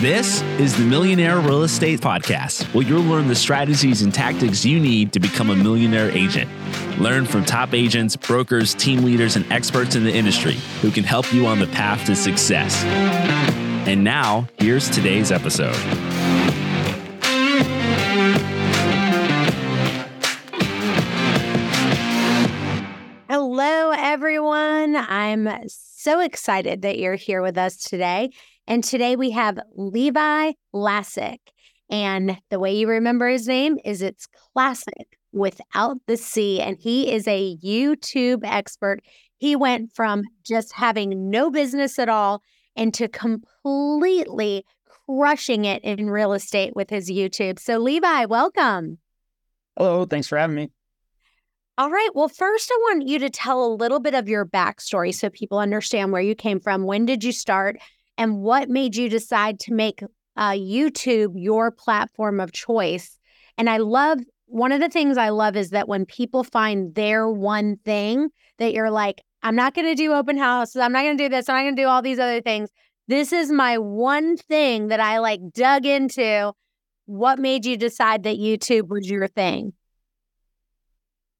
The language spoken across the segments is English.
This is the Millionaire Real Estate Podcast, where you'll learn the strategies and tactics you need to become a millionaire agent. Learn from top agents, brokers, team leaders, and experts in the industry who can help you on the path to success. And now, here's today's episode. Hello, everyone. I'm so excited that you're here with us today. And today we have Levi Lascsak. And the way you remember his name is it's classic without the C. And he is a YouTube expert. He went from just having no business at all into completely crushing it in real estate with his YouTube. So, Levi, welcome. Hello. Thanks for having me. All right. Well, first, I want you to tell a little bit of your backstory so people understand where you came from. When did you start? And what made you decide to make uh, YouTube your platform of choice? And I love one of the things I love is that when people find their one thing that you're like, I'm not going to do open houses. I'm not going to do this. I'm not going to do all these other things. This is my one thing that I like dug into. What made you decide that YouTube was your thing?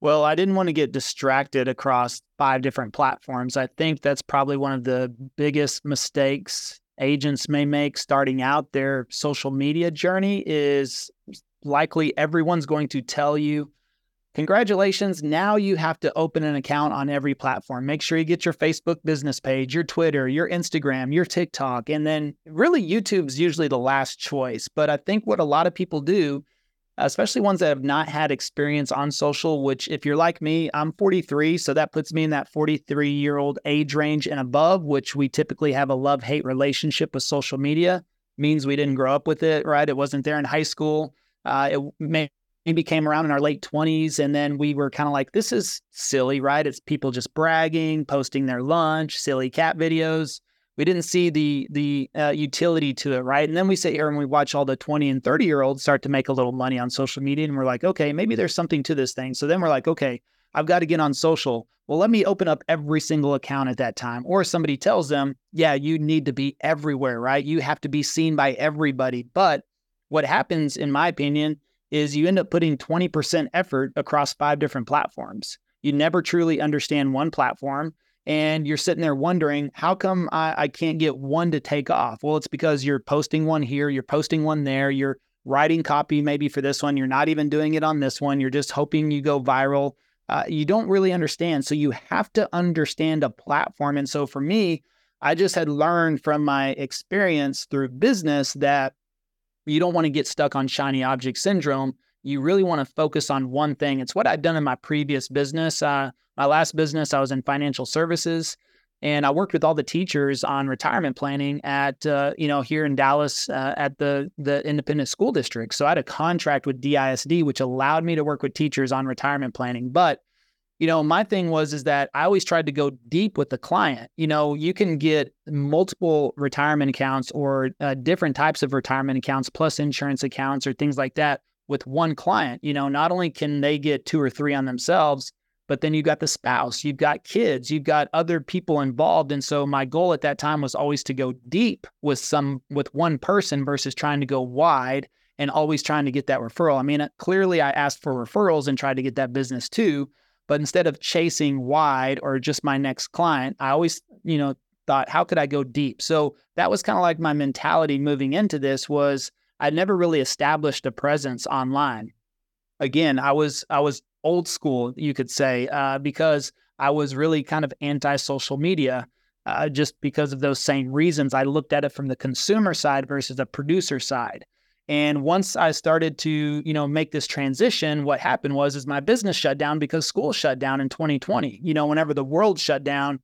Well, I didn't want to get distracted across five different platforms. I think that's probably one of the biggest mistakes agents may make starting out their social media journey is likely everyone's going to tell you Congratulations. Now you have to open an account on every platform. Make sure you get your Facebook business page, your Twitter, your Instagram, your TikTok. And then really, YouTube's usually the last choice. But I think what a lot of people do especially ones that have not had experience on social, which if you're like me, I'm 43. So that puts me in that 43 year old age range and above, which we typically have a love hate relationship with social media. Means we didn't grow up with it, right? It wasn't there in high school. Uh, it may, maybe came around in our late 20s. And then we were kind of like, this is silly, right? It's people just bragging, posting their lunch, silly cat videos we didn't see the the uh, utility to it, right? And then we sit here and we watch all the 20 and 30 year olds start to make a little money on social media, and we're like, okay, maybe there's something to this thing. So then we're like, okay, I've got to get on social. Well, let me open up every single account at that time. Or somebody tells them, yeah, you need to be everywhere, right? You have to be seen by everybody. But what happens, in my opinion, is you end up putting 20% effort across five different platforms. You never truly understand one platform and you're sitting there wondering how come I, I can't get one to take off? Well it's because you're posting one here you're posting one there you're writing copy maybe for this one you're not even doing it on this one you're just hoping you go viral. Uh, you don't really understand so you have to understand a platform and so for me i just had learned from my experience through business that you don't want to get stuck on shiny object syndrome you really want to focus on one thing. It's what I've done in my previous business. Uh, my last business, I was in financial services, and I worked with all the teachers on retirement planning at uh, you know here in Dallas uh, at the the independent school district. So I had a contract with DISD, which allowed me to work with teachers on retirement planning. But you know, my thing was is that I always tried to go deep with the client. You know, you can get multiple retirement accounts or uh, different types of retirement accounts plus insurance accounts or things like that with one client. You know, not only can they get two or three on themselves, but then you've got the spouse, you've got kids, you've got other people involved. And so my goal at that time was always to go deep with some with one person versus trying to go wide and always trying to get that referral. I mean, uh, clearly I asked for referrals and tried to get that business too, but instead of chasing wide or just my next client, I always, you know, thought how could I go deep? So that was kind of like my mentality moving into this was I never really established a presence online. Again, I was I was old school, you could say, uh, because I was really kind of anti social media. Uh, just because of those same reasons, I looked at it from the consumer side versus the producer side. And once I started to, you know, make this transition, what happened was is my business shut down because school shut down in 2020. You know, whenever the world shut down,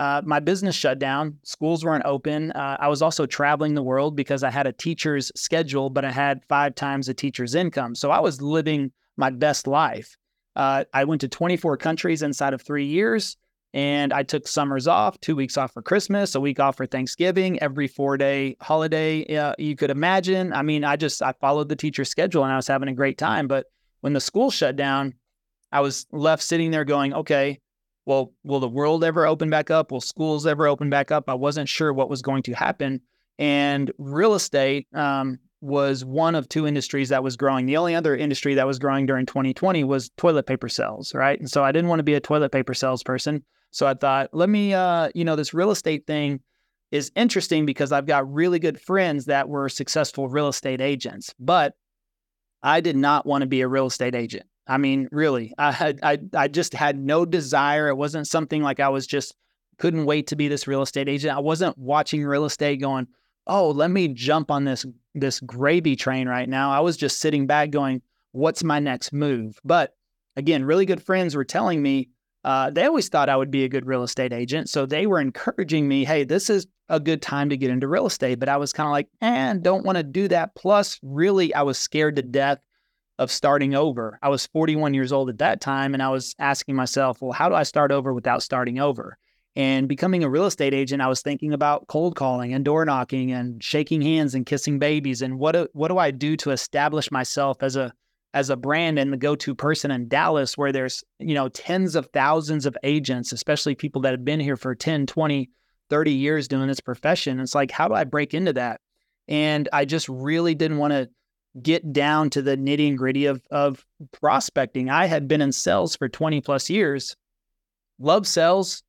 uh, my business shut down. Schools weren't open. Uh, I was also traveling the world because I had a teacher's schedule, but I had five times a teacher's income. So I was living my best life. Uh, I went to 24 countries inside of three years, and I took summers off, two weeks off for Christmas, a week off for Thanksgiving, every four day holiday you could imagine. I mean, I just I followed the teacher's schedule, and I was having a great time. But when the school shut down, I was left sitting there going, okay well, will the world ever open back up? Will schools ever open back up? I wasn't sure what was going to happen. And real estate um, was one of two industries that was growing. The only other industry that was growing during 2020 was toilet paper sales, right? And so I didn't want to be a toilet paper salesperson. So I thought, let me, uh, you know, this real estate thing is interesting because I've got really good friends that were successful real estate agents, but I did not want to be a real estate agent. I mean, really, I had, I, I just had no desire. It wasn't something like I was just couldn't wait to be this real estate agent. I wasn't watching real estate going, oh, let me jump on this this gravy train right now. I was just sitting back going, what's my next move? But again, really good friends were telling me uh, they always thought I would be a good real estate agent. So they were encouraging me, hey, this is a good time to get into real estate. But I was kind of like, and eh, don't want to do that. Plus, really, I was scared to death of starting over. I was 41 years old at that time, and I was asking myself, well, how do I start over without starting over? And becoming a real estate agent, I was thinking about cold calling and door knocking and shaking hands and kissing babies. And what do, what do I do to establish myself as a as a brand and the go-to person in Dallas where there's, you know, tens of thousands of agents, especially people that have been here for 10, 20, 30 years doing this profession. It's like, how do I break into that? And I just really didn't want to get down to the nitty and gritty of, of prospecting. I had been in sales for 20 plus years, love sales,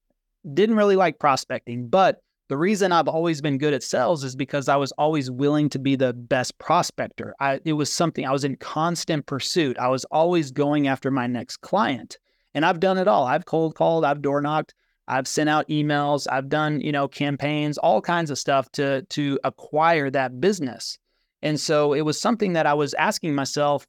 didn't really like prospecting, but the reason I've always been good at sales is because I was always willing to be the best prospector. I, it was something I was in constant pursuit. I was always going after my next client. And I've done it all. I've cold called, I've door knocked, I've sent out emails, I've done, you know, campaigns, all kinds of stuff to to acquire that business. And so it was something that I was asking myself,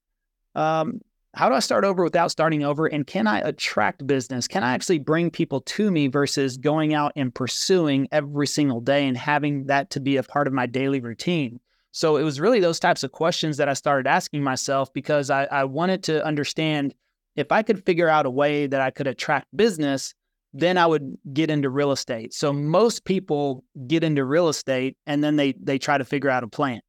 um, how do I start over without starting over? And can I attract business? Can I actually bring people to me versus going out and pursuing every single day and having that to be a part of my daily routine? So it was really those types of questions that I started asking myself because I, I wanted to understand if I could figure out a way that I could attract business, then I would get into real estate. So most people get into real estate and then they they try to figure out a plan.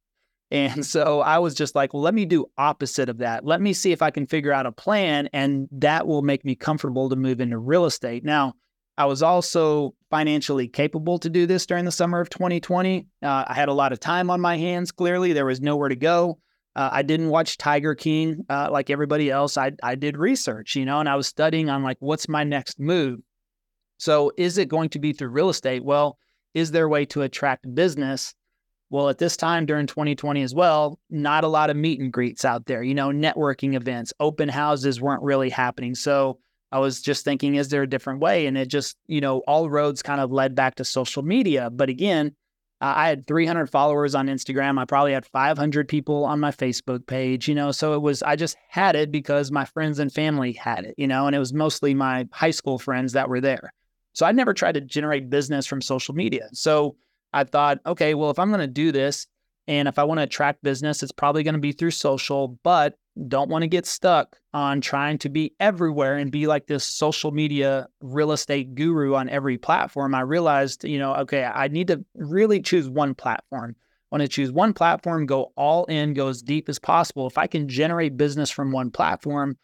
And so I was just like, well, let me do opposite of that. Let me see if I can figure out a plan and that will make me comfortable to move into real estate. Now, I was also financially capable to do this during the summer of 2020. Uh, I had a lot of time on my hands, clearly. There was nowhere to go. Uh, I didn't watch Tiger King uh, like everybody else. I, I did research, you know, and I was studying on like, what's my next move? So, is it going to be through real estate? Well, is there a way to attract business well, at this time during 2020 as well, not a lot of meet and greets out there. You know, networking events, open houses weren't really happening. So I was just thinking, is there a different way? And it just, you know, all roads kind of led back to social media. But again, I had 300 followers on Instagram. I probably had 500 people on my Facebook page, you know. So it was, I just had it because my friends and family had it, you know, and it was mostly my high school friends that were there. So I never tried to generate business from social media. So I thought, okay, well, if I'm going to do this and if I want to attract business, it's probably going to be through social, but don't want to get stuck on trying to be everywhere and be like this social media real estate guru on every platform. I realized, you know, okay, I need to really choose one platform. I want to choose one platform, go all in, go as deep as possible. If I can generate business from one platform,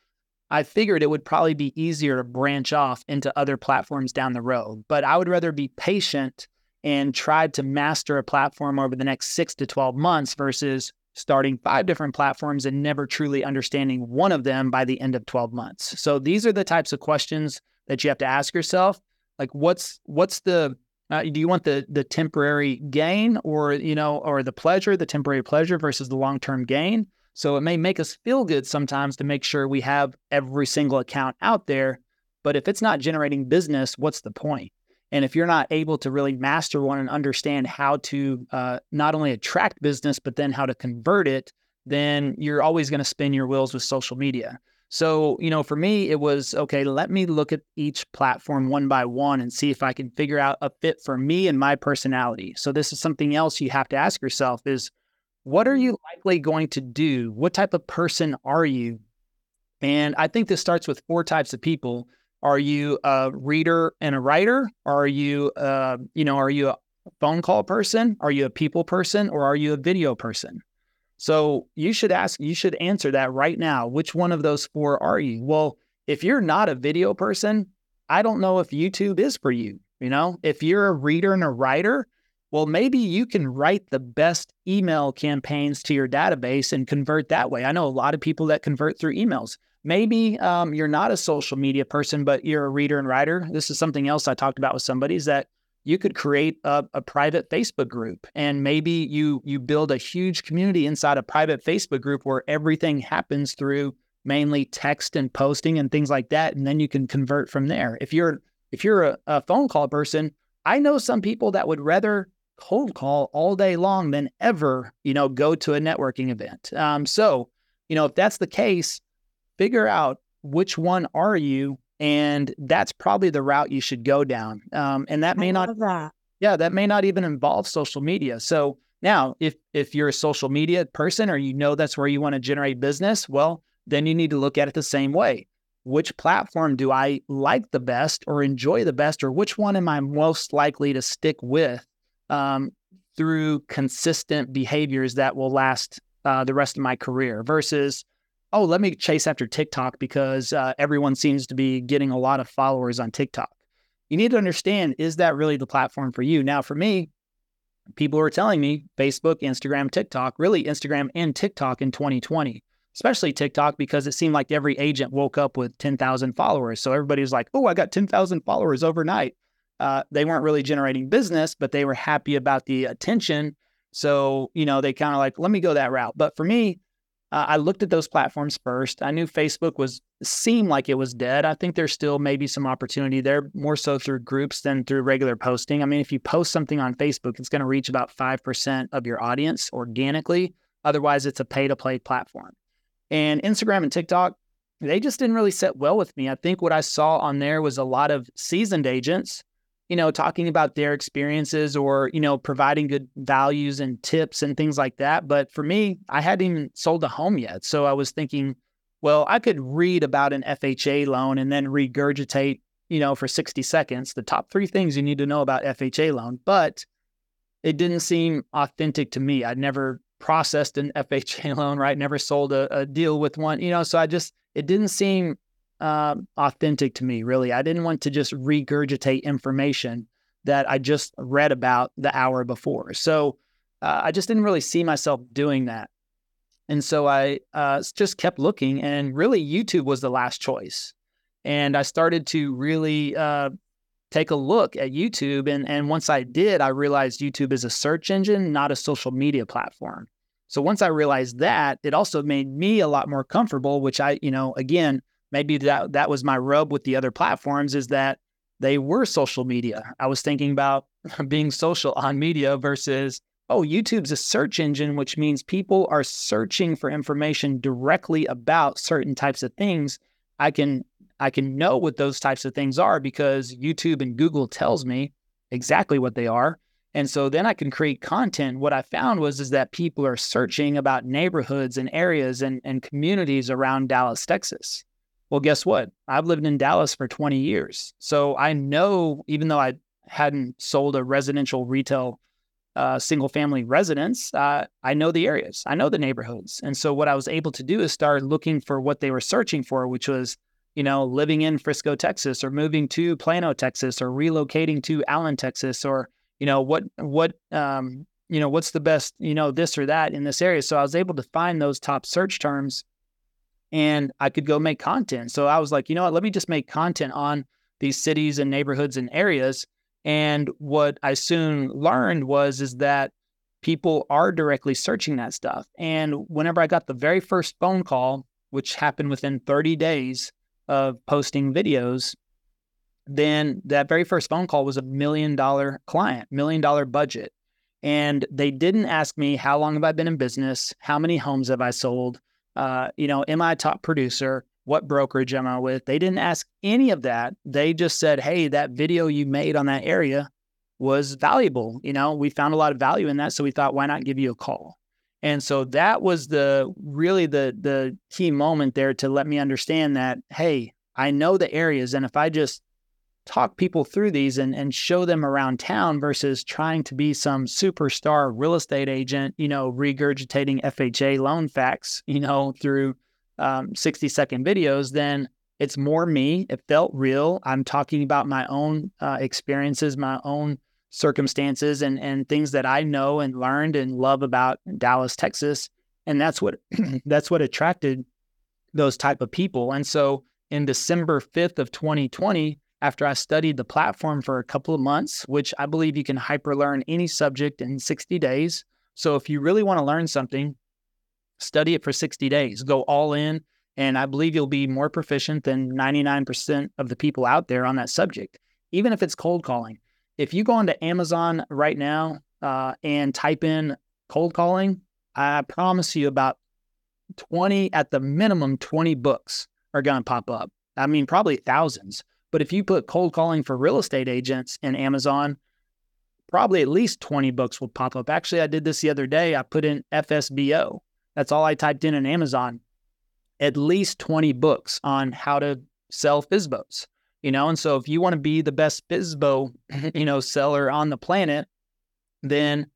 I figured it would probably be easier to branch off into other platforms down the road. But I would rather be patient and tried to master a platform over the next six to 12 months versus starting five different platforms and never truly understanding one of them by the end of 12 months. So these are the types of questions that you have to ask yourself. Like what's what's the uh, do you want the the temporary gain or you know or the pleasure, the temporary pleasure versus the long-term gain? So it may make us feel good sometimes to make sure we have every single account out there, but if it's not generating business, what's the point? And if you're not able to really master one and understand how to uh, not only attract business, but then how to convert it, then you're always going to spin your wheels with social media. So, you know, for me, it was okay, let me look at each platform one by one and see if I can figure out a fit for me and my personality. So, this is something else you have to ask yourself is what are you likely going to do? What type of person are you? And I think this starts with four types of people are you a reader and a writer? Are you, uh, you know, are you a phone call person? Are you a people person? Or are you a video person? So you should ask, you should answer that right now. Which one of those four are you? Well, if you're not a video person, I don't know if YouTube is for you. You know, if you're a reader and a writer, Well, maybe you can write the best email campaigns to your database and convert that way. I know a lot of people that convert through emails. Maybe um, you're not a social media person, but you're a reader and writer. This is something else I talked about with somebody is that you could create a, a, private Facebook group and maybe you you build a huge community inside a private Facebook group where everything happens through mainly text and posting and things like that and then you can convert from there. If you're if you're a, a phone call person, I know some people that would rather cold call all day long than ever, you know, go to a networking event. Um, so, you know, if that's the case, figure out which one are you and that's probably the route you should go down. Um, and that may not, that. yeah, that may not even involve social media. So now, if if you're a social media person or you know that's where you want to generate business, well, then you need to look at it the same way. Which platform do I like the best or enjoy the best, or which one am I most likely to stick with um, through consistent behaviors that will last uh, the rest of my career versus oh, let me chase after TikTok because uh, everyone seems to be getting a lot of followers on TikTok. You need to understand is that really the platform for you? Now, for me, people were telling me Facebook, Instagram, TikTok, really Instagram and TikTok in 2020, especially TikTok because it seemed like every agent woke up with 10,000 followers. So everybody was like, oh, I got 10,000 followers overnight. Uh, they weren't really generating business, but they were happy about the attention. So, you know, they kind of like, let me go that route. But for me, uh, I looked at those platforms first. I knew Facebook was seemed like it was dead. I think there's still maybe some opportunity there, more so through groups than through regular posting. I mean, if you post something on Facebook, it's going to reach about 5% of your audience organically. Otherwise, it's a pay to play platform. And Instagram and TikTok, they just didn't really sit well with me. I think what I saw on there was a lot of seasoned agents you know, talking about their experiences or, you know, providing good values and tips and things like that. But for me, I hadn't even sold a home yet. So I was thinking, well, I could read about an FHA loan and then regurgitate, you know, for 60 seconds the top three things you need to know about FHA loan. But it didn't seem authentic to me. I'd never processed an FHA loan, right? Never sold a, a deal with one, you know, so I just, it didn't seem uh, authentic to me, really. I didn't want to just regurgitate information that I just read about the hour before. So uh, I just didn't really see myself doing that. And so I uh, just kept looking, and really, YouTube was the last choice. And I started to really uh, take a look at YouTube. And, and once I did, I realized YouTube is a search engine, not a social media platform. So once I realized that, it also made me a lot more comfortable, which I, you know, again, maybe that that was my rub with the other platforms is that they were social media. I was thinking about being social on media versus oh, YouTube's a search engine, which means people are searching for information directly about certain types of things. I can I can know what those types of things are because YouTube and Google tells me exactly what they are. And so then I can create content. What I found was is that people are searching about neighborhoods and areas and, and communities around Dallas, Texas. Well, guess what? I've lived in Dallas for 20 years. So I know, even though I hadn't sold a residential retail uh, single family residence, uh, I know the areas, I know the neighborhoods. And so what I was able to do is start looking for what they were searching for, which was, you know, living in Frisco, Texas, or moving to Plano, Texas, or relocating to Allen, Texas, or, you know, what, what, um, you know, what's the best, you know, this or that in this area. So I was able to find those top search terms and I could go make content. So I was like, you know what, let me just make content on these cities and neighborhoods and areas. And what I soon learned was is that people are directly searching that stuff. And whenever I got the very first phone call, which happened within 30 days of posting videos, then that very first phone call was a million dollar client, million dollar budget. And they didn't ask me how long have I been in business, how many homes have I sold, uh, you know, am I a top producer? What brokerage am I with? They didn't ask any of that. They just said, hey, that video you made on that area was valuable. You know, we found a lot of value in that. So we thought, why not give you a call? And so that was the really the the key moment there to let me understand that, hey, I know the areas. And if I just talk people through these and, and show them around town versus trying to be some superstar real estate agent, you know, regurgitating FHA loan facts, you know, through um, 60 second videos, then it's more me. It felt real. I'm talking about my own uh, experiences, my own circumstances and and things that I know and learned and love about Dallas, Texas, and that's what that's what attracted those type of people. And so in December 5th of 2020, after I studied the platform for a couple of months, which I believe you can hyper learn any subject in 60 days. So if you really want to learn something, study it for 60 days, go all in. And I believe you'll be more proficient than 99% of the people out there on that subject, even if it's cold calling. If you go onto Amazon right now uh, and type in cold calling, I promise you about 20, at the minimum, 20 books are going to pop up. I mean, probably thousands. But if you put cold calling for real estate agents in Amazon, probably at least 20 books will pop up. Actually, I did this the other day. I put in FSBO. That's all I typed in in Amazon. At least 20 books on how to sell FSBOs. You know, and so if you want to be the best FSBO, you know, seller on the planet, then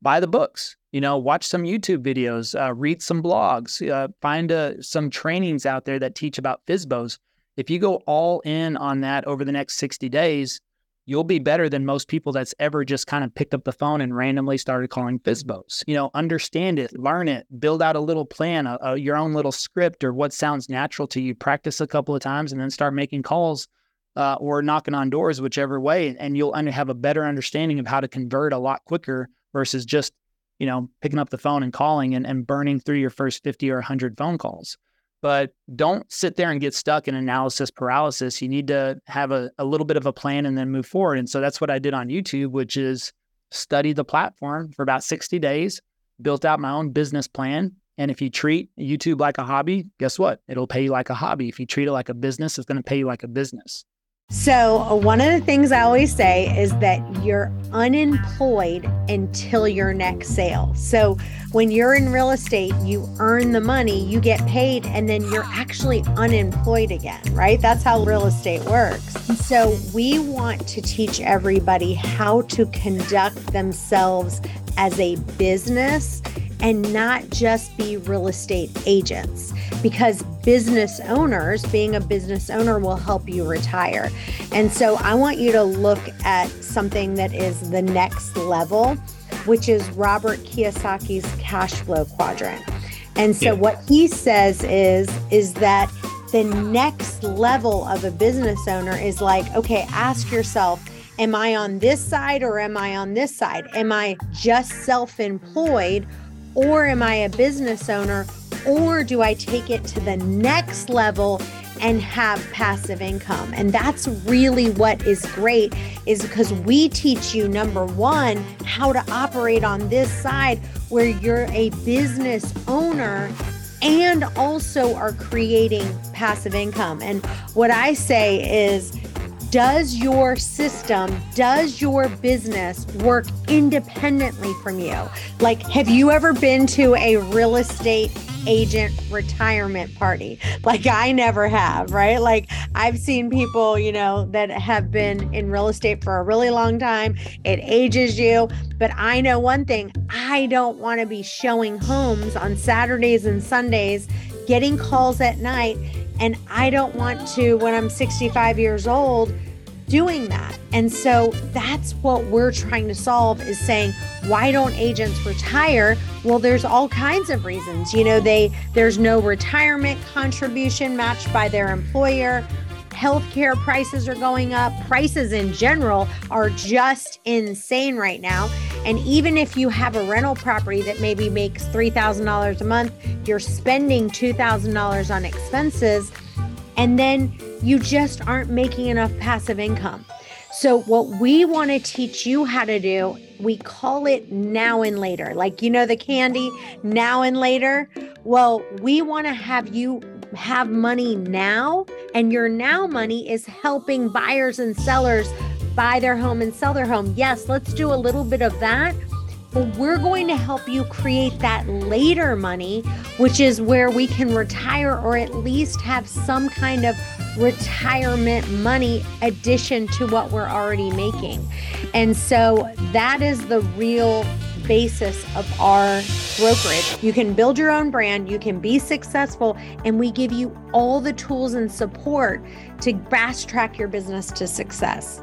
buy the books. You know, watch some YouTube videos, uh, read some blogs, uh, find uh, some trainings out there that teach about FSBOs. If you go all in on that over the next 60 days, you'll be better than most people that's ever just kind of picked up the phone and randomly started calling FSBOs. You know, understand it, learn it, build out a little plan, a, a, your own little script or what sounds natural to you. Practice a couple of times and then start making calls uh, or knocking on doors, whichever way, and you'll have a better understanding of how to convert a lot quicker versus just you know picking up the phone and calling and, and burning through your first 50 or 100 phone calls but don't sit there and get stuck in analysis paralysis. You need to have a, a little bit of a plan and then move forward. And so that's what I did on YouTube, which is study the platform for about 60 days, built out my own business plan. And if you treat YouTube like a hobby, guess what? It'll pay you like a hobby. If you treat it like a business, it's going to pay you like a business. So, one of the things I always say is that you're unemployed until your next sale. So, when you're in real estate, you earn the money, you get paid, and then you're actually unemployed again, right? That's how real estate works. So, we want to teach everybody how to conduct themselves as a business and not just be real estate agents because business owners, being a business owner, will help you retire. And so I want you to look at something that is the next level, which is Robert Kiyosaki's cash flow quadrant. And so yeah. what he says is is that the next level of a business owner is like, okay, ask yourself, am I on this side or am I on this side? Am I just self-employed or am I a business owner? Or do I take it to the next level and have passive income? And that's really what is great is because we teach you number 1 how to operate on this side where you're a business owner and also are creating passive income. And what I say is does your system, does your business work independently from you? Like, have you ever been to a real estate agent retirement party? Like, I never have, right? Like, I've seen people, you know, that have been in real estate for a really long time. It ages you. But I know one thing I don't want to be showing homes on Saturdays and Sundays, getting calls at night and I don't want to, when I'm 65 years old, doing that. And so that's what we're trying to solve is saying, why don't agents retire? Well, there's all kinds of reasons. You know, they there's no retirement contribution matched by their employer. Healthcare prices are going up. Prices in general are just insane right now. And even if you have a rental property that maybe makes $3,000 a month, you're spending $2,000 on expenses and then you just aren't making enough passive income. So, what we want to teach you how to do, we call it now and later. Like, you know, the candy now and later. Well, we want to have you have money now, and your now money is helping buyers and sellers buy their home and sell their home. Yes, let's do a little bit of that but we're going to help you create that later money, which is where we can retire or at least have some kind of retirement money addition to what we're already making. And so that is the real basis of our brokerage. You can build your own brand, you can be successful, and we give you all the tools and support to fast track your business to success.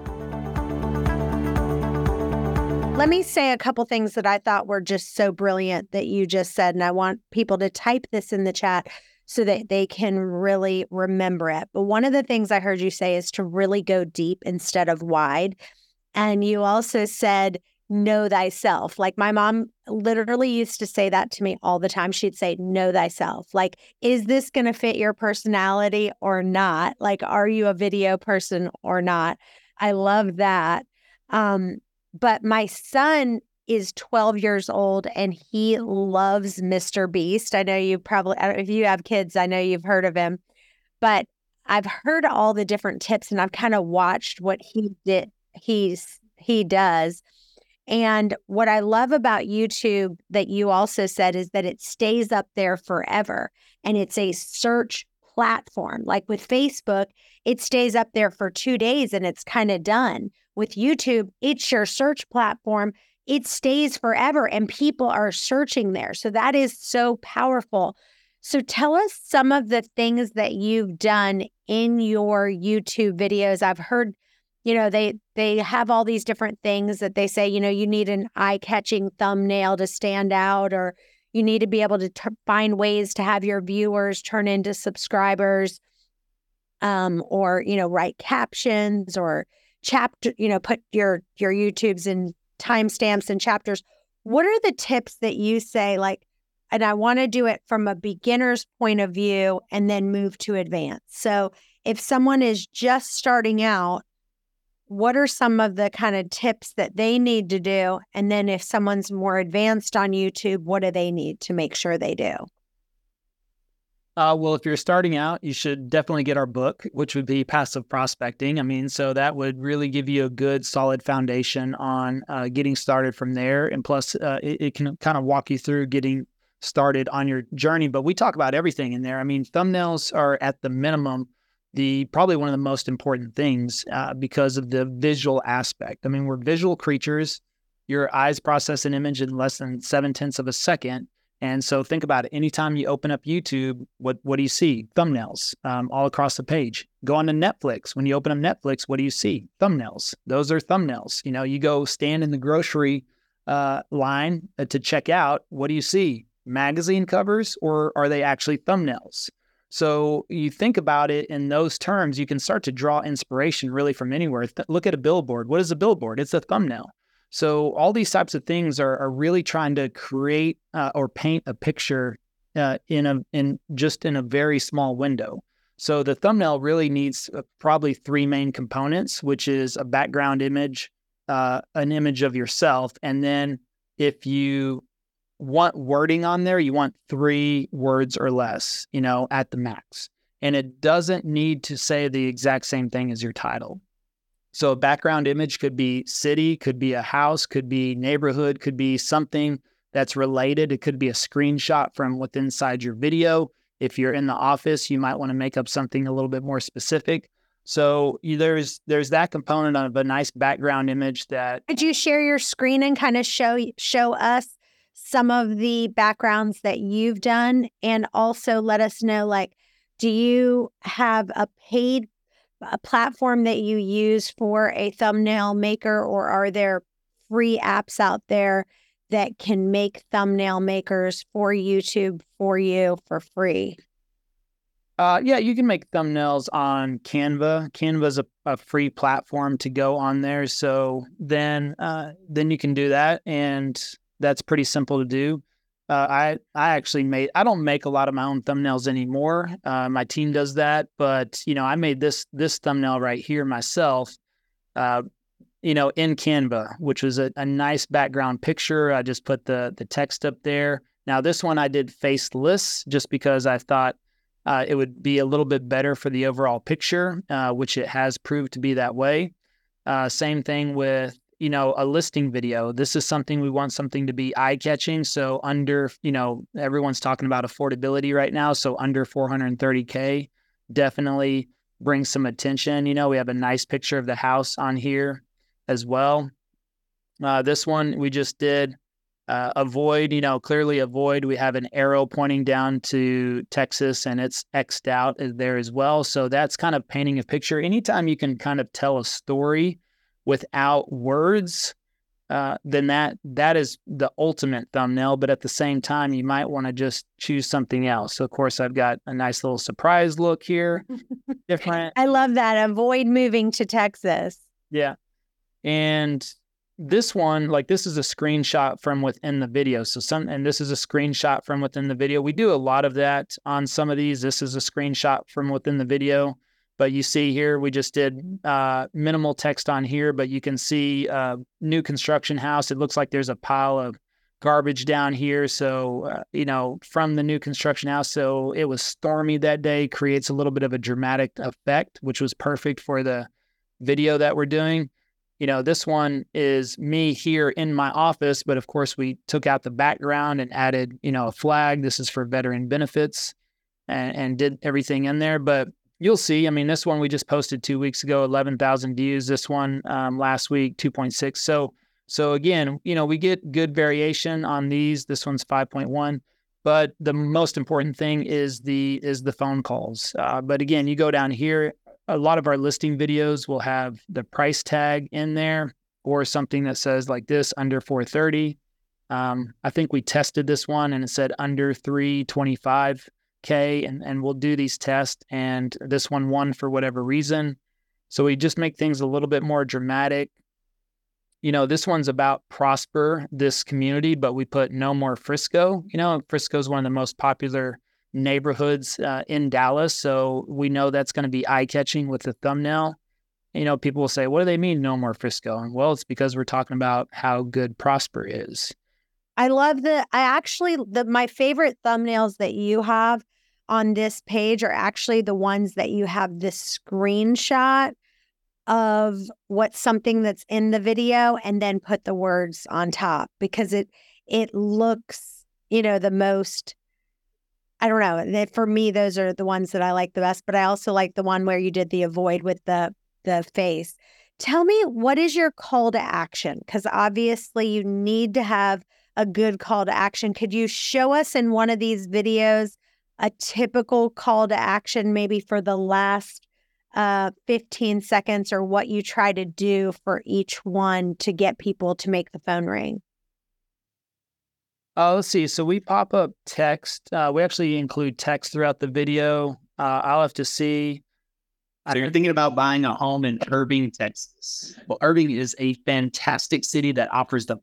Let me say a couple things that I thought were just so brilliant that you just said. And I want people to type this in the chat so that they can really remember it. But one of the things I heard you say is to really go deep instead of wide. And you also said, know thyself. Like my mom literally used to say that to me all the time. She'd say, know thyself. Like, is this going to fit your personality or not? Like, are you a video person or not? I love that. Um, but my son is 12 years old and he loves Mr. Beast. I know you probably, uh, if you have kids, I know you've heard of him, but I've heard all the different tips and I've kind of watched what he did, he's, he does. And what I love about YouTube that you also said is that it stays up there forever and it's a search platform. Like with Facebook, it stays up there for two days and it's kind of done. With YouTube, it's your search platform. It stays forever and people are searching there. So that is so powerful. So tell us some of the things that you've done in your YouTube videos. I've heard, you know, they they have all these different things that they say, you know, you need an eye-catching thumbnail to stand out or you need to be able to t- find ways to have your viewers turn into subscribers um, or, you know, write captions or chapter, you know, put your your YouTubes in timestamps and chapters. What are the tips that you say like and I want to do it from a beginner's point of view and then move to advanced. So, if someone is just starting out, what are some of the kind of tips that they need to do? And then if someone's more advanced on YouTube, what do they need to make sure they do? Uh, well, if you're starting out, you should definitely get our book, which would be Passive Prospecting. I mean, so that would really give you a good, solid foundation on uh, getting started from there. And plus, uh, it, it, can kind of walk you through getting started on your journey. But we talk about everything in there. I mean, thumbnails are at the minimum the probably one of the most important things uh, because of the visual aspect. I mean, we're visual creatures. Your eyes process an image in less than seven tenths of a second. And so think about it. Anytime you open up YouTube, what what do you see? Thumbnails um, all across the page. Go on to Netflix. When you open up Netflix, what do you see? Thumbnails. Those are thumbnails. You know, you go stand in the grocery uh, line uh, to check out. What do you see? Magazine covers, or are they actually thumbnails? So you think about it in those terms, you can start to draw inspiration really from anywhere. Th- look at a billboard. What is a billboard? It's a thumbnail. So all these types of things are, are really trying to create uh, or paint a picture uh, in a in just in a very small window. So the thumbnail really needs uh, probably three main components, which is a background image, uh, an image of yourself, and then if you want wording on there, you want three words or less, you know, at the max. And it doesn't need to say the exact same thing as your title. So a background image could be city, could be a house, could be neighborhood, could be something that's related. It could be a screenshot from what's inside your video. If you're in the office, you might want to make up something a little bit more specific. So there's there's that component of a nice background image that. Could you share your screen and kind of show show us some of the backgrounds that you've done, and also let us know like, do you have a paid a platform that you use for a thumbnail maker, or are there free apps out there that can make thumbnail makers for YouTube for you for free? Uh, yeah, you can make thumbnails on Canva. Canva is a, a free platform to go on there. So then, uh, then you can do that, and that's pretty simple to do. Uh, I I actually made I don't make a lot of my own thumbnails anymore. Uh, my team does that, but you know I made this this thumbnail right here myself. Uh, you know in Canva, which was a, a, nice background picture. I just put the the text up there. Now this one I did faceless just because I thought uh, it would be a little bit better for the overall picture, uh, which it has proved to be that way. Uh, same thing with you know, a listing video. This is something we want something to be eye catching. So under, you know, everyone's talking about affordability right now. So under 430K definitely brings some attention. You know, we have a nice picture of the house on here as well. Uh, this one we just did uh, avoid, you know, clearly avoid. We have an arrow pointing down to Texas and it's X'd out there as well. So that's kind of painting a picture. Anytime you can kind of tell a story without words, uh, then that that is the ultimate thumbnail. But at the same time, you might want to just choose something else. So of course, I've got a nice little surprise look here, different. I love that. Avoid moving to Texas. Yeah, and this one, like this is a screenshot from within the video. So some, and this is a screenshot from within the video. We do a lot of that on some of these. This is a screenshot from within the video. But you see here, we just did uh, minimal text on here, but you can see uh, new construction house. It looks like there's a pile of garbage down here. So, uh, you know, from the new construction house. So it was stormy that day, creates a little bit of a dramatic effect, which was perfect for the video that we're doing. You know, this one is me here in my office, but of course, we took out the background and added, you know, a flag. This is for veteran benefits and, and did everything in there. But you'll see. I mean, this one we just posted two weeks ago, eleven thousand views. This one um, last week, two point six. So, so again, you know, we get good variation on these. This one's five point one, but the most important thing is the is the phone calls. Uh, but again, you go down here. A lot of our listing videos will have the price tag in there or something that says like this under 430. Um, I think we tested this one and it said under 325 K, and, and we'll do these tests. And this one won for whatever reason. So we just make things a little bit more dramatic. You know, this one's about prosper this community, but we put no more Frisco. You know, Frisco is one of the most popular neighborhoods uh, in Dallas. So we know that's going to be eye catching with the thumbnail. You know, people will say, what do they mean, no more Frisco? And well, it's because we're talking about how good prosper is. I love the I actually the my favorite thumbnails that you have on this page are actually the ones that you have the screenshot of what's something that's in the video and then put the words on top because it it looks, you know, the most I don't know. For me, those are the ones that I like the best, but I also like the one where you did the avoid with the the face. Tell me what is your call to action? Because obviously you need to have a good call to action. Could you show us in one of these videos a typical call to action, maybe for the last uh, 15 seconds, or what you try to do for each one to get people to make the phone ring? Uh, let's see. So we pop up text. Uh, we actually include text throughout the video. Uh, I'll have to see. So you're thinking about buying a home in Irving, Texas. Well, Irving is a fantastic city that offers the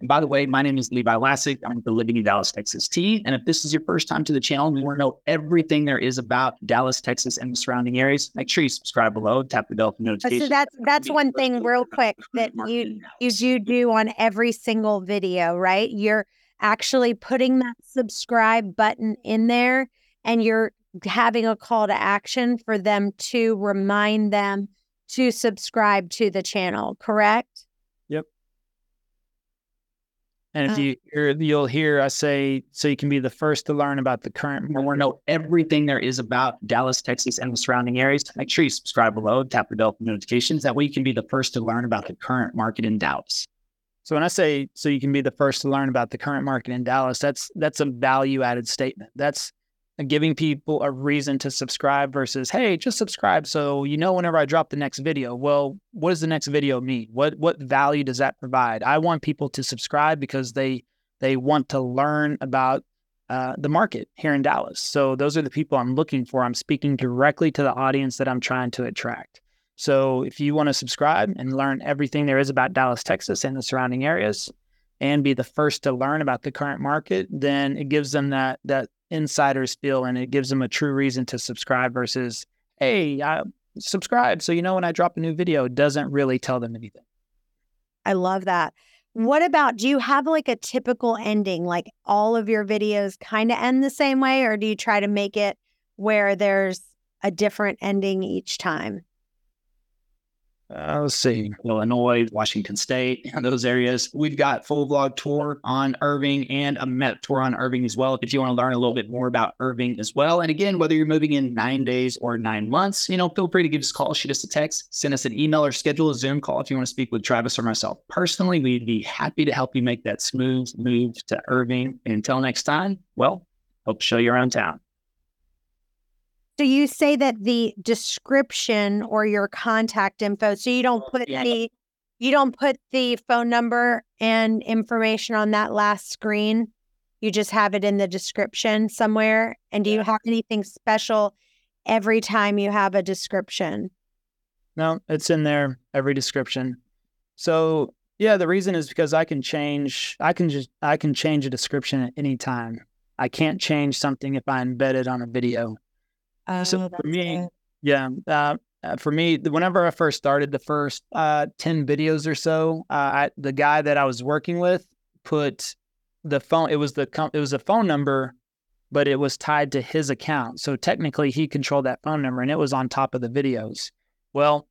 And by the way, my name is Levi Lascsak. I'm the Living in Dallas, Texas T. And if this is your first time to the channel and you want to know everything there is about Dallas, Texas, and the surrounding areas, make sure you subscribe below, tap the bell for oh, notifications. So that's that's one thing real quick that you you do on every single video, right? You're actually putting that subscribe button in there and you're having a call to action for them to remind them to subscribe to the channel, correct? And if uh, you hear, you'll hear us say, so you can be the first to learn about the current. want to know everything there is about Dallas, Texas, and the surrounding areas. Make sure you subscribe below, tap the bell for notifications. That way, you can be the first to learn about the current market in Dallas. So when I say, so you can be the first to learn about the current market in Dallas, that's that's a value added statement. That's giving people a reason to subscribe versus hey just subscribe so you know whenever i drop the next video. Well what does the next video mean? What what value does that provide? I want people to subscribe because they they want to learn about uh, the market here in dallas. So those are the people i'm looking for. I'm speaking directly to the audience that i'm trying to attract. So if you want to subscribe and learn everything there is about dallas texas and the surrounding areas and be the first to learn about the current market then it gives them that that insiders feel and it gives them a true reason to subscribe versus hey I subscribe so you know when i drop a new video it doesn't really tell them anything. I love that. What about do you have like a typical ending? Like all of your videos kind of end the same way or do you try to make it where there's a different ending each time uh, let's see, Illinois, Washington State, those areas. We've got full vlog tour on Irving and a Met tour on Irving as well. If you want to learn a little bit more about Irving as well. And again, whether you're moving in nine days or nine months, you know, feel free to give us a call, shoot us a text, send us an email or schedule a Zoom call if you want to speak with Travis or myself. Personally, we'd be happy to help you make that smooth move to Irving. Until next time, well, hope to show you around town. So you say that the description or your contact info, so you don't oh, put yeah. any You don't put the phone number and information on that last screen. You just have it in the description somewhere. And do you have anything special every time you have a description? No, it's in there every description. So yeah, the reason is because I can change. I can just I can change a description at any time. I can't change something if I embed it on a video. Oh, so for me, good. yeah, uh, uh, for me, whenever I first started, the first uh, ten videos or so, uh, I, the guy that I was working with put the phone. It was the it was a phone number, but it was tied to his account. So technically, he controlled that phone number, and it was on top of the videos. Well,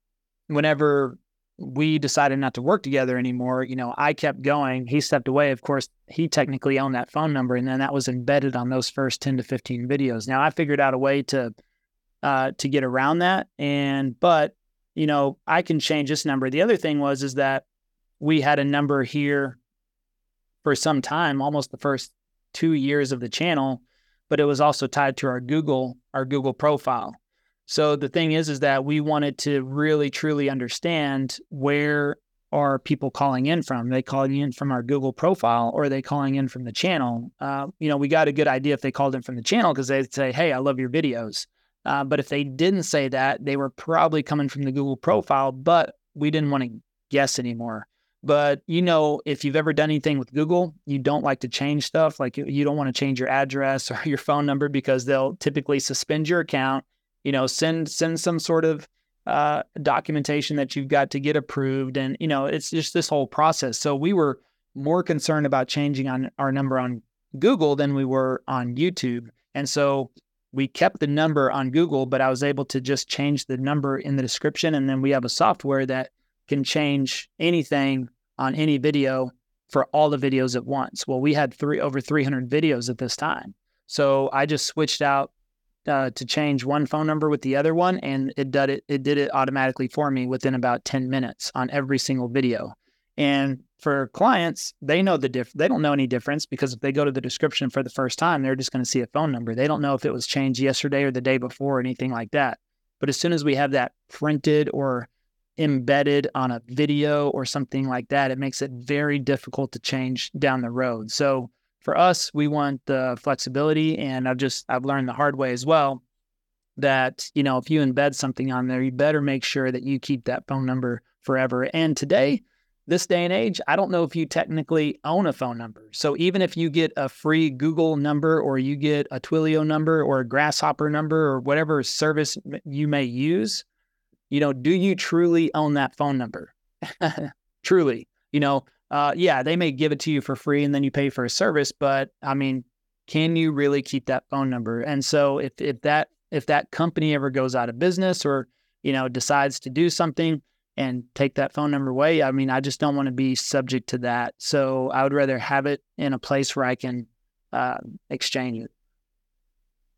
whenever we decided not to work together anymore, you know, I kept going. He stepped away. Of course, he technically owned that phone number, and then that was embedded on those first ten to fifteen videos. Now I figured out a way to uh, to get around that, and but you know, I can change this number. The other thing was is that we had a number here for some time, almost the first two years of the channel, but it was also tied to our Google our Google profile. So the thing is, is that we wanted to really truly understand where are people calling in from? Are they calling in from our Google profile or are they calling in from the channel? Uh, you know, we got a good idea if they called in from the channel because they'd say, "Hey, I love your videos." Uh, but if they didn't say that, they were probably coming from the Google profile. But we didn't want to guess anymore. But you know, if you've ever done anything with Google, you don't like to change stuff. Like you don't want to change your address or your phone number because they'll typically suspend your account you know, send send some sort of uh, documentation that you've got to get approved, and you know, it's just this whole process. So we were more concerned about changing on our number on Google than we were on YouTube, and so we kept the number on Google, but I was able to just change the number in the description, and then we have a software that can change anything on any video for all the videos at once. Well, we had three over 300 videos at this time. So I just switched out uh, to change one phone number with the other one, and it did it. It did it automatically for me within about ten minutes on every single video. And for clients, they know the diff. They don't know any difference because if they go to the description for the first time, they're just going to see a phone number. They don't know if it was changed yesterday or the day before or anything like that. But as soon as we have that printed or embedded on a video or something like that, it makes it very difficult to change down the road. So for us, we want the flexibility. And I've just, I've learned the hard way as well that, you know, if you embed something on there, you better make sure that you keep that phone number forever. And today, this day and age, I don't know if you technically own a phone number. So even if you get a free Google number or you get a Twilio number or a Grasshopper number or whatever service you may use, you know, do you truly own that phone number? truly, you know, uh, yeah, they may give it to you for free and then you pay for a service, but I mean, can you really keep that phone number? And so if if that if that company ever goes out of business or you know decides to do something and take that phone number away, I mean, I just don't want to be subject to that. So I would rather have it in a place where I can uh, exchange it.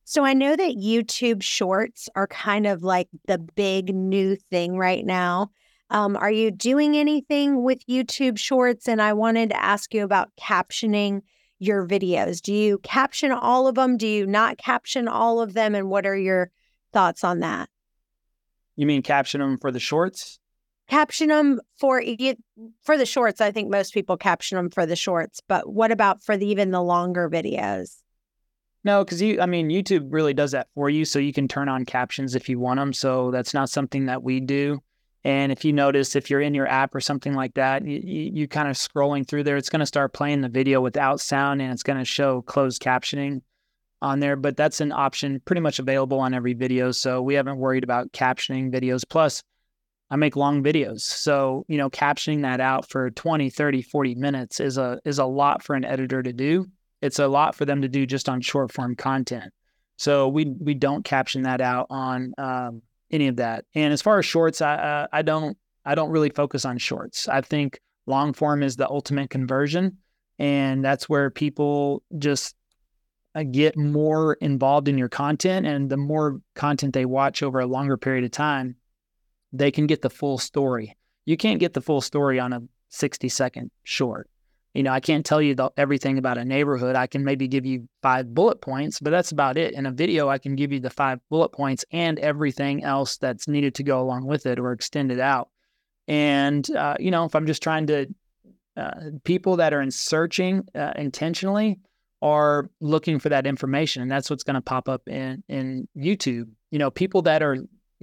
So I know that YouTube Shorts are kind of like the big new thing right now. Um, are you doing anything with YouTube Shorts? And I wanted to ask you about captioning your videos. Do you caption all of them? Do you not caption all of them? And what are your thoughts on that? You mean caption them for the shorts? Caption them for for the shorts. I think most people caption them for the shorts, but what about for the, even the longer videos? No, because you, I mean, YouTube really does that for you, so you can turn on captions if you want them. So that's not something that we do. And if you notice, if you're in your app or something like that, you, you, kind of scrolling through there, it's going to start playing the video without sound and it's going to show closed captioning on there. But that's an option pretty much available on every video. So we haven't worried about captioning videos. Plus, I make long videos. So, you know, captioning that out for 20, 30, 40 minutes is a is a lot for an editor to do. It's a lot for them to do just on short form content. So we we don't caption that out on um, any of that. And as far as shorts, I uh, I don't I don't really focus on shorts. I think long form is the ultimate conversion, and that's where people just uh, get more involved in your content. And the more content they watch over a longer period of time, they can get the full story. You can't get the full story on a 60 second short you know, I can't tell you the, everything about a neighborhood. I can maybe give you five bullet points, but that's about it. In a video, I can give you the five bullet points and everything else that's needed to go along with it or extend it out. And, uh, you know, if I'm just trying to, uh, people that are in searching uh, intentionally are looking for that information. And that's what's going to pop up in, in YouTube. You know, people that are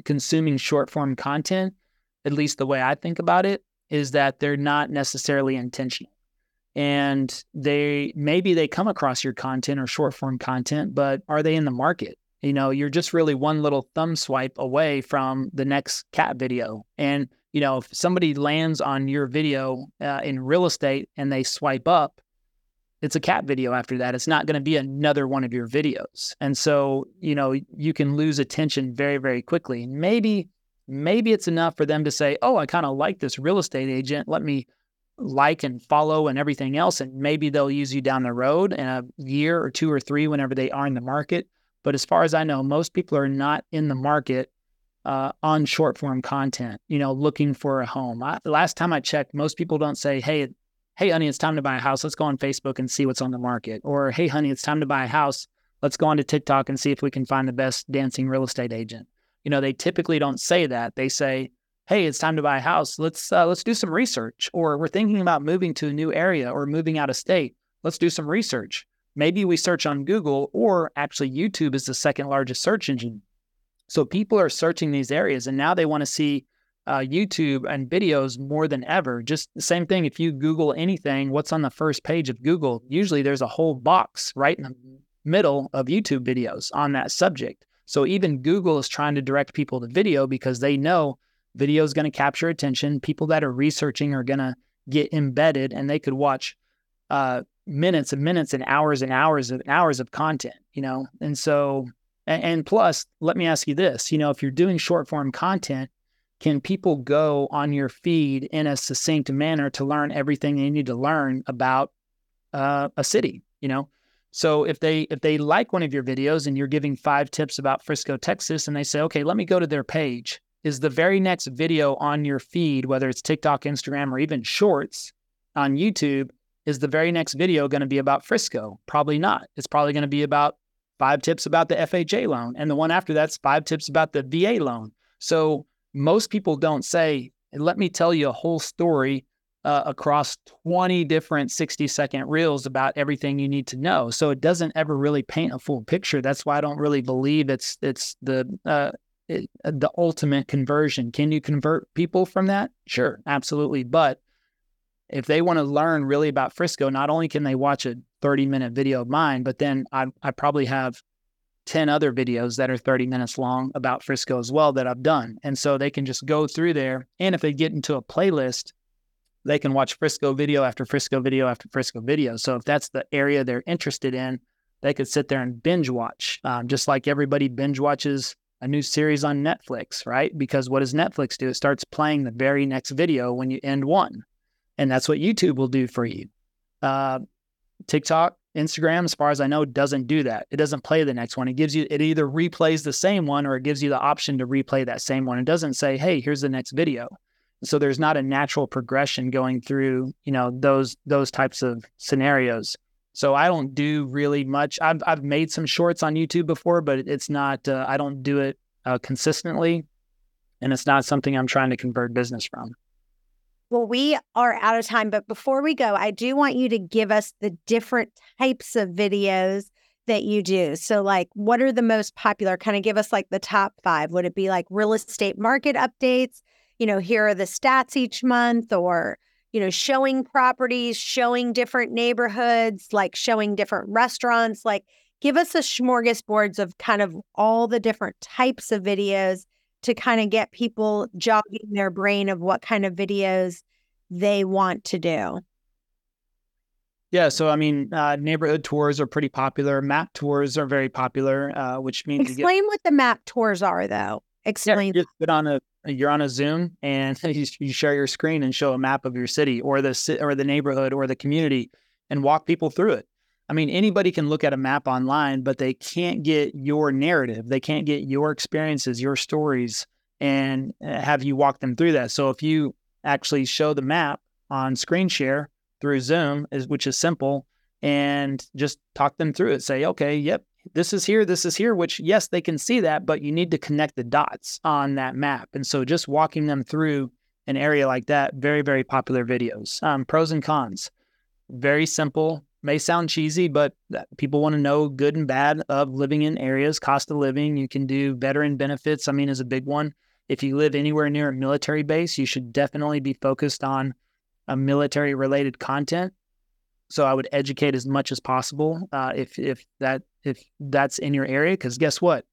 consuming short form content, at least the way I think about it, is that they're not necessarily intentional. And they maybe they come across your content or short form content, but are they in the market? You know, you're just really one little thumb swipe away from the next cat video. And, you know, if somebody lands on your video uh, in real estate and they swipe up, it's a cat video after that. It's not going to be another one of your videos. And so, you know, you can lose attention very, very quickly. Maybe maybe it's enough for them to say, oh, I kind of like this real estate agent. Let me like and follow and everything else. And maybe they'll use you down the road in a year or two or three whenever they are in the market. But as far as I know, most people are not in the market uh, on short form content, you know, looking for a home. I, last time I checked, most people don't say, hey, hey, honey, it's time to buy a house. Let's go on Facebook and see what's on the market. Or, hey, honey, it's time to buy a house. Let's go on to TikTok and see if we can find the best dancing real estate agent you know, they typically don't say that. They say, "Hey, it's time to buy a house. Let's uh, let's do some research." Or we're thinking about moving to a new area or moving out of state. Let's do some research. Maybe we search on Google, or actually YouTube is the second largest search engine. So people are searching these areas, and now they want to see uh, YouTube and videos more than ever. Just the same thing. If you Google anything, what's on the first page of Google? Usually there's a whole box right in the middle of YouTube videos on that subject. So even Google is trying to direct people to video because they know video is going to capture attention. People that are researching are going to get embedded and they could watch uh, minutes and minutes and hours and hours and hours of content, you know? And so, and, and plus, let me ask you this, you know, if you're doing short form content, can people go on your feed in a succinct manner to learn everything they need to learn about uh, a city, you know? So if they if they like one of your videos and you're giving five tips about Frisco, Texas, and they say, okay, let me go to their page, is the very next video on your feed, whether it's TikTok, Instagram, or even Shorts on YouTube, is the very next video going to be about Frisco? Probably not. It's probably going to be about five tips about the FHA loan, and the one after that's five tips about the VA loan. So most people don't say, let me tell you a whole story uh, across 20 different 60 second reels about everything you need to know. So it doesn't ever really paint a full picture. That's why I don't really believe it's it's the uh, uh, the ultimate conversion. Can you convert people from that? Sure, absolutely. But if they want to learn really about Frisco, not only can they watch a 30 minute video of mine, but then I, I probably have 10 other videos that are 30 minutes long about Frisco as well that I've done. And so they can just go through there. And if they get into a playlist, they can watch Frisco video after Frisco video after Frisco video. So if that's the area they're interested in, they could sit there and binge watch, um, just like everybody binge watches a new series on Netflix, right? Because what does Netflix do? It starts playing the very next video when you end one. And that's what YouTube will do for you. Uh, TikTok, Instagram, as far as I know, doesn't do that. It doesn't play the next one. It gives you, it either replays the same one or it gives you the option to replay that same one. It doesn't say, hey, here's the next video so there's not a natural progression going through you know those those types of scenarios so i don't do really much i've, I've made some shorts on youtube before but it's not uh, i don't do it uh, consistently and it's not something i'm trying to convert business from well we are out of time but before we go i do want you to give us the different types of videos that you do. So, like, what are the most popular? Kind of give us like the top five. Would it be like real estate market updates? you know, here are the stats each month or, you know, showing properties, showing different neighborhoods, like showing different restaurants, like give us a smorgasbord of kind of all the different types of videos to kind of get people jogging their brain of what kind of videos they want to do. Yeah, so I mean, uh, neighborhood tours are pretty popular. Map tours are very popular, uh, which means explain get... what the map tours are, though. Explain. Yeah, you on a you're on a Zoom and you, share your screen and show a map of your city or the or the neighborhood or the community and walk people through it. I mean, anybody can look at a map online, but they can't get your narrative. They can't get your experiences, your stories, and uh, have you walk them through that. So if you actually show the map on screen share through Zoom, which is simple, and just talk them through it, say, okay, yep, this is here, this is here, which yes, they can see that, but you need to connect the dots on that map. And so just walking them through an area like that, very, very popular videos. Um, pros and cons, very simple. May sound cheesy, but people want to know good and bad of living in areas, cost of living. You can do veteran benefits. I mean, is a big one. If you live anywhere near a military base, you should definitely be focused on a military related content. So I would educate as much as possible uh, if if that if that's in your area, because guess what,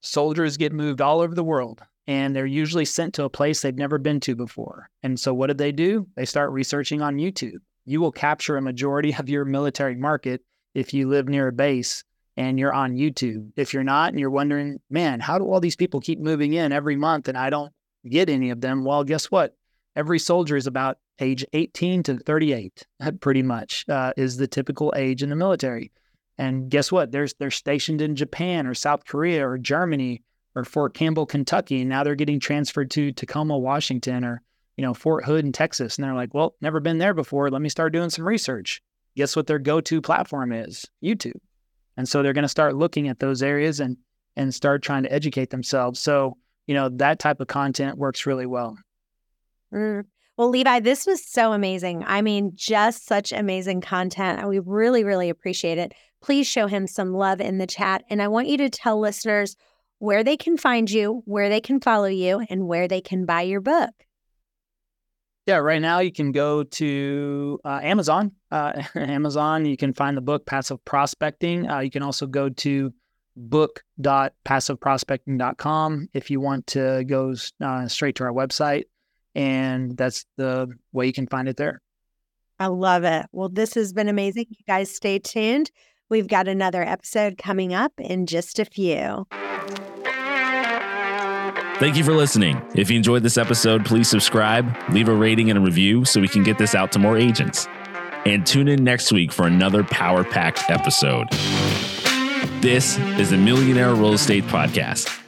soldiers get moved all over the world and they're usually sent to a place they've never been to before. And so, what did they do? They start researching on YouTube. You will capture a majority of your military market if you live near a base and you're on YouTube. If you're not and you're wondering, man, how do all these people keep moving in every month and I don't get any of them? Well, guess what? Every soldier is about age 18 to 38, pretty much, uh, is the typical age in the military. And guess what? There's they're stationed in Japan or South Korea or Germany or Fort Campbell, Kentucky, and now they're getting transferred to Tacoma, Washington, or you know Fort Hood in Texas, and they're like, "Well, never been there before. Let me start doing some research." Guess what their go-to platform is? YouTube, and so they're going to start looking at those areas and and start trying to educate themselves. So you know that type of content works really well. Mm. Well, Levi, this was so amazing. I mean, just such amazing content. We really, really appreciate it. Please show him some love in the chat. And I want you to tell listeners where they can find you, where they can follow you, and where they can buy your book. Yeah, right now you can go to uh, Amazon. Uh, Amazon, you can find the book Passive Prospecting. Uh, you can also go to book.passiveprospecting.com if you want to go uh, straight to our website. And that's the way you can find it there. I love it. Well, this has been amazing. You guys stay tuned. We've got another episode coming up in just a few. Thank you for listening. If you enjoyed this episode, please subscribe, leave a rating and a review so we can get this out to more agents. And tune in next week for another power packed episode. This is the Millionaire Real Estate Podcast.